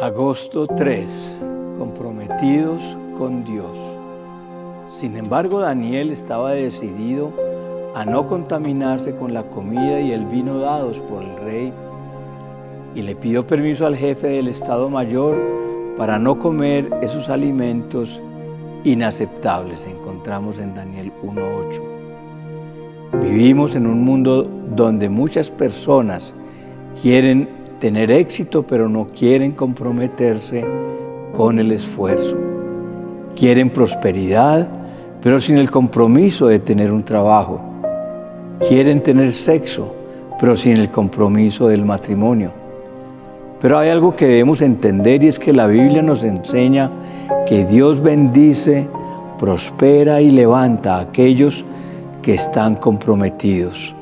Agosto 3. Comprometidos con Dios. Sin embargo, Daniel estaba decidido a no contaminarse con la comida y el vino dados por el rey y le pidió permiso al jefe del Estado Mayor para no comer esos alimentos inaceptables, encontramos en Daniel 1.8. Vivimos en un mundo donde muchas personas quieren tener éxito, pero no quieren comprometerse con el esfuerzo. Quieren prosperidad, pero sin el compromiso de tener un trabajo. Quieren tener sexo, pero sin el compromiso del matrimonio. Pero hay algo que debemos entender y es que la Biblia nos enseña que Dios bendice, prospera y levanta a aquellos que están comprometidos.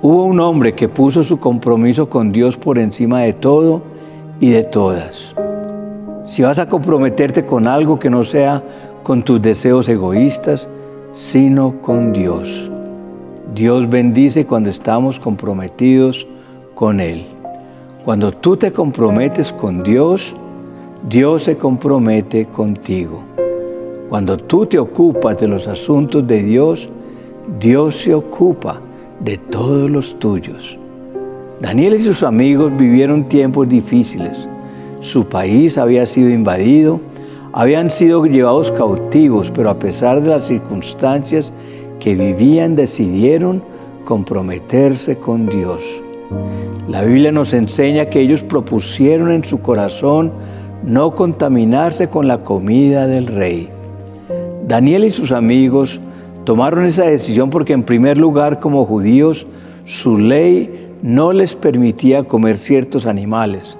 Hubo un hombre que puso su compromiso con Dios por encima de todo y de todas. Si vas a comprometerte con algo que no sea con tus deseos egoístas, sino con Dios. Dios bendice cuando estamos comprometidos con Él. Cuando tú te comprometes con Dios, Dios se compromete contigo. Cuando tú te ocupas de los asuntos de Dios, Dios se ocupa de todos los tuyos. Daniel y sus amigos vivieron tiempos difíciles. Su país había sido invadido, habían sido llevados cautivos, pero a pesar de las circunstancias que vivían, decidieron comprometerse con Dios. La Biblia nos enseña que ellos propusieron en su corazón no contaminarse con la comida del rey. Daniel y sus amigos tomaron esa decisión porque en primer lugar como judíos su ley no les permitía comer ciertos animales.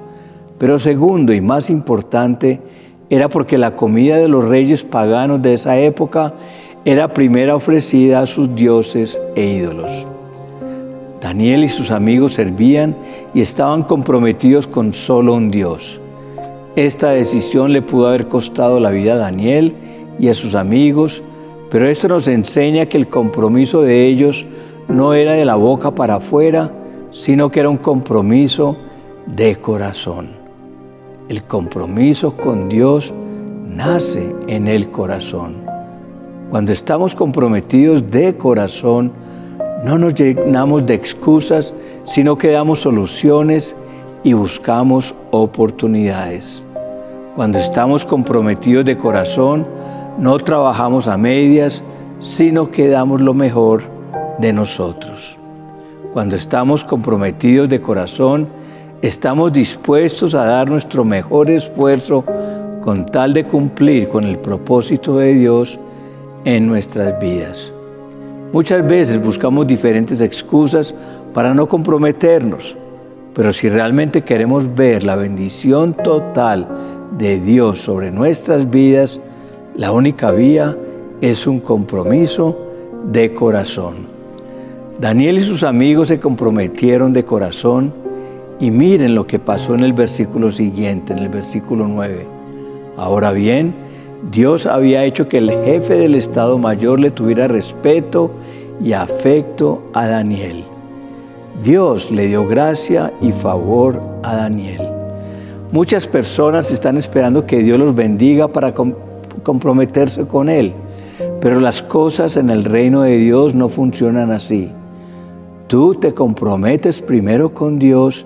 Pero segundo y más importante era porque la comida de los reyes paganos de esa época era primera ofrecida a sus dioses e ídolos. Daniel y sus amigos servían y estaban comprometidos con solo un Dios. Esta decisión le pudo haber costado la vida a Daniel y a sus amigos, pero esto nos enseña que el compromiso de ellos no era de la boca para afuera, sino que era un compromiso de corazón. El compromiso con Dios nace en el corazón. Cuando estamos comprometidos de corazón, no nos llenamos de excusas, sino que damos soluciones y buscamos oportunidades. Cuando estamos comprometidos de corazón, no trabajamos a medias, sino que damos lo mejor de nosotros. Cuando estamos comprometidos de corazón, estamos dispuestos a dar nuestro mejor esfuerzo con tal de cumplir con el propósito de Dios en nuestras vidas. Muchas veces buscamos diferentes excusas para no comprometernos, pero si realmente queremos ver la bendición total de Dios sobre nuestras vidas, la única vía es un compromiso de corazón. Daniel y sus amigos se comprometieron de corazón y miren lo que pasó en el versículo siguiente, en el versículo 9. Ahora bien, Dios había hecho que el jefe del Estado Mayor le tuviera respeto y afecto a Daniel. Dios le dio gracia y favor a Daniel. Muchas personas están esperando que Dios los bendiga para comprometerse con Él, pero las cosas en el reino de Dios no funcionan así. Tú te comprometes primero con Dios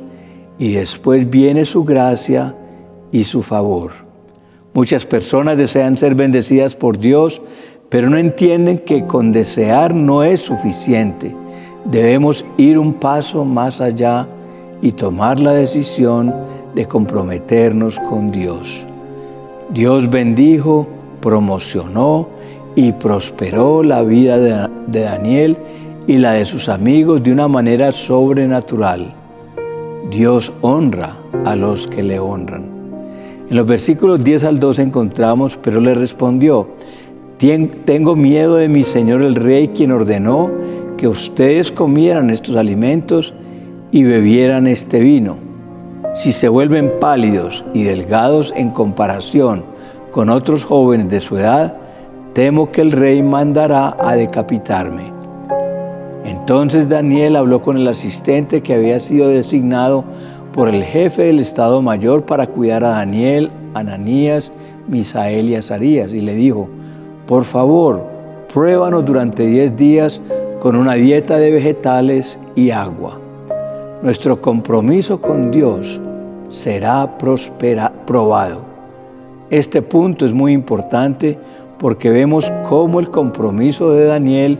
y después viene su gracia y su favor. Muchas personas desean ser bendecidas por Dios, pero no entienden que con desear no es suficiente. Debemos ir un paso más allá y tomar la decisión de comprometernos con Dios. Dios bendijo, promocionó y prosperó la vida de, Daniel y la de sus amigos de una manera sobrenatural. Dios honra a los que le honran. En los versículos 10 al 12 encontramos, pero le respondió, tengo miedo de mi Señor el Rey, quien ordenó que ustedes comieran estos alimentos y bebieran este vino. Si se vuelven pálidos y delgados en comparación con otros jóvenes de su edad, temo que el rey mandará a decapitarme. Entonces Daniel habló con el asistente que había sido designado por el jefe del Estado Mayor para cuidar a Daniel, Ananías, Misael y Azarías y le dijo, por favor, pruébanos durante diez días con una dieta de vegetales y agua. Nuestro compromiso con Dios será prospera, probado. Este punto es muy importante porque vemos cómo el compromiso de Daniel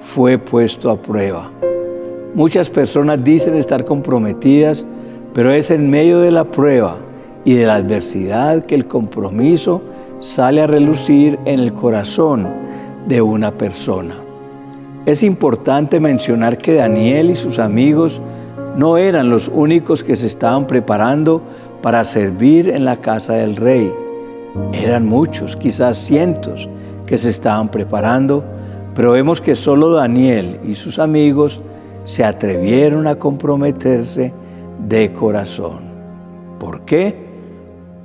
fue puesto a prueba. Muchas personas dicen estar comprometidas, pero es en medio de la prueba y de la adversidad que el compromiso sale a relucir en el corazón de una persona. Es importante mencionar que Daniel y sus amigos no eran los únicos que se estaban preparando para servir en la casa del rey. Eran muchos, quizás cientos, que se estaban preparando, pero vemos que solo Daniel y sus amigos se atrevieron a comprometerse de corazón. ¿Por qué?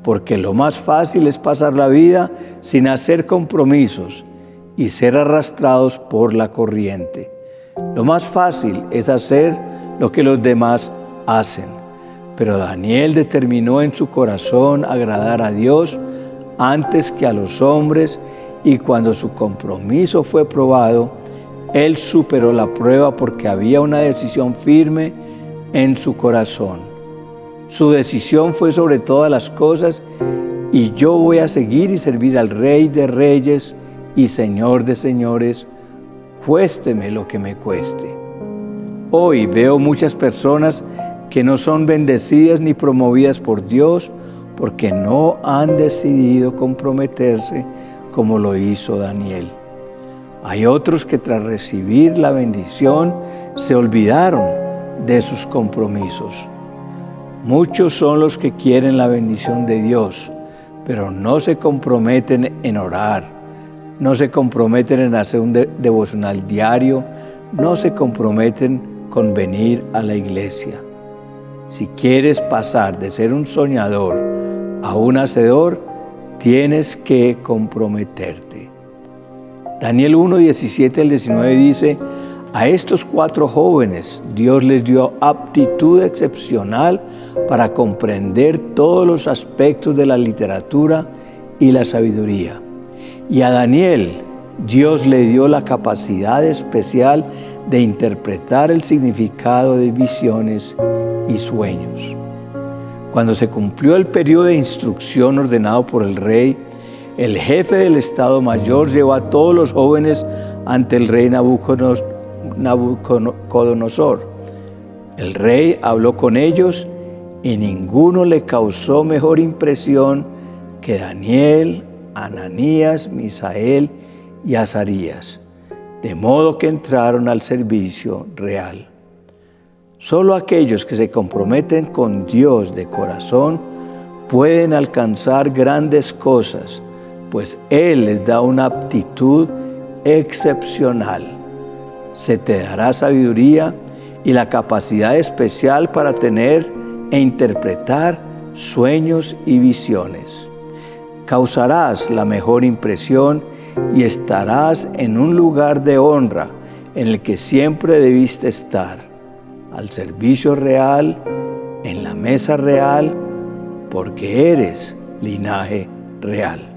Porque lo más fácil es pasar la vida sin hacer compromisos y ser arrastrados por la corriente. Lo más fácil es hacer lo que los demás hacen. Pero Daniel determinó en su corazón agradar a Dios antes que a los hombres y cuando su compromiso fue probado, él superó la prueba porque había una decisión firme en su corazón. Su decisión fue sobre todas las cosas y yo voy a seguir y servir al Rey de Reyes y Señor de Señores, cuésteme lo que me cueste. Hoy veo muchas personas que no son bendecidas ni promovidas por Dios porque no han decidido comprometerse como lo hizo Daniel. Hay otros que tras recibir la bendición se olvidaron de sus compromisos. Muchos son los que quieren la bendición de Dios, pero no se comprometen en orar, no se comprometen en hacer un devocional diario, no se comprometen con venir a la iglesia. Si quieres pasar de ser un soñador a un hacedor, tienes que comprometerte. Daniel 1, 17 al 19 dice, a estos cuatro jóvenes Dios les dio aptitud excepcional para comprender todos los aspectos de la literatura y la sabiduría. Y a Daniel Dios le dio la capacidad especial de interpretar el significado de visiones y sueños. Cuando se cumplió el periodo de instrucción ordenado por el rey, el jefe del Estado Mayor llevó a todos los jóvenes ante el rey Nabucodonosor. El rey habló con ellos y ninguno le causó mejor impresión que Daniel, Ananías, Misael y Azarías, de modo que entraron al servicio real. Solo aquellos que se comprometen con Dios de corazón pueden alcanzar grandes cosas pues Él les da una aptitud excepcional. Se te dará sabiduría y la capacidad especial para tener e interpretar sueños y visiones. Causarás la mejor impresión y estarás en un lugar de honra en el que siempre debiste estar, al servicio real, en la mesa real, porque eres linaje real.